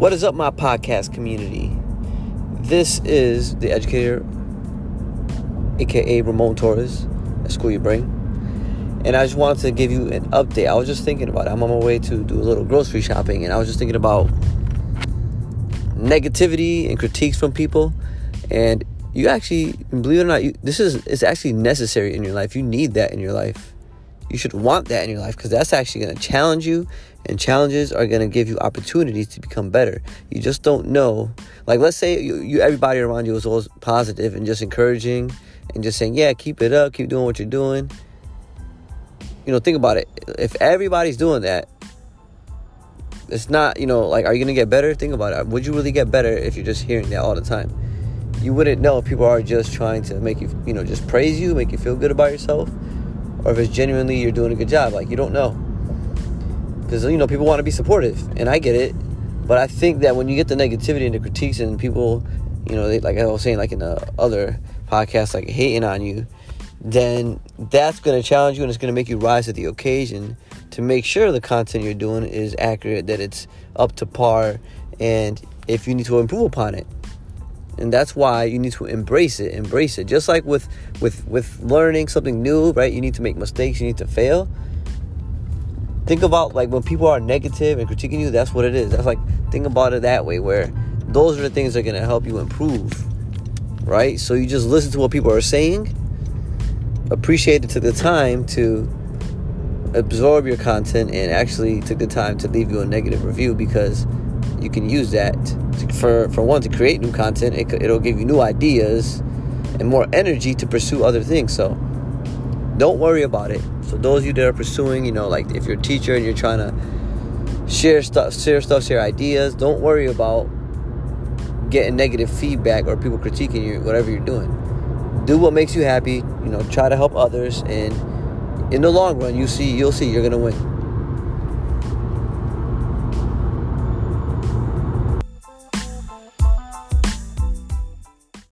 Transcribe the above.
What is up, my podcast community? This is the educator, aka Ramon Torres, at School Your Brain. And I just wanted to give you an update. I was just thinking about it. I'm on my way to do a little grocery shopping, and I was just thinking about negativity and critiques from people. And you actually, believe it or not, you, this is is actually necessary in your life. You need that in your life. You should want that in your life because that's actually going to challenge you and challenges are going to give you opportunities to become better. You just don't know. Like, let's say you, you everybody around you is always positive and just encouraging and just saying, yeah, keep it up, keep doing what you're doing. You know, think about it. If everybody's doing that, it's not, you know, like, are you going to get better? Think about it. Would you really get better if you're just hearing that all the time? You wouldn't know if people are just trying to make you, you know, just praise you, make you feel good about yourself, or if it's genuinely you're doing a good job. Like, you don't know because you know people want to be supportive and i get it but i think that when you get the negativity and the critiques and people you know they, like i was saying like in the other podcast like hating on you then that's going to challenge you and it's going to make you rise to the occasion to make sure the content you're doing is accurate that it's up to par and if you need to improve upon it and that's why you need to embrace it embrace it. Just like with with with learning something new right? You need to make mistakes you need to fail. Think about like when people are negative and critiquing you that's what it is. That's like think about it that way where those are the things that are going to help you improve right? So you just listen to what people are saying appreciate it took the time to absorb your content and actually took the time to leave you a negative review because you can use that to, for for one to create new content it, it'll give you new ideas and more energy to pursue other things so don't worry about it. So those of you that are pursuing, you know, like if you're a teacher and you're trying to share stuff, share stuff, share ideas, don't worry about getting negative feedback or people critiquing you, whatever you're doing. Do what makes you happy. You know, try to help others, and in the long run, you see, you'll see, you're gonna win.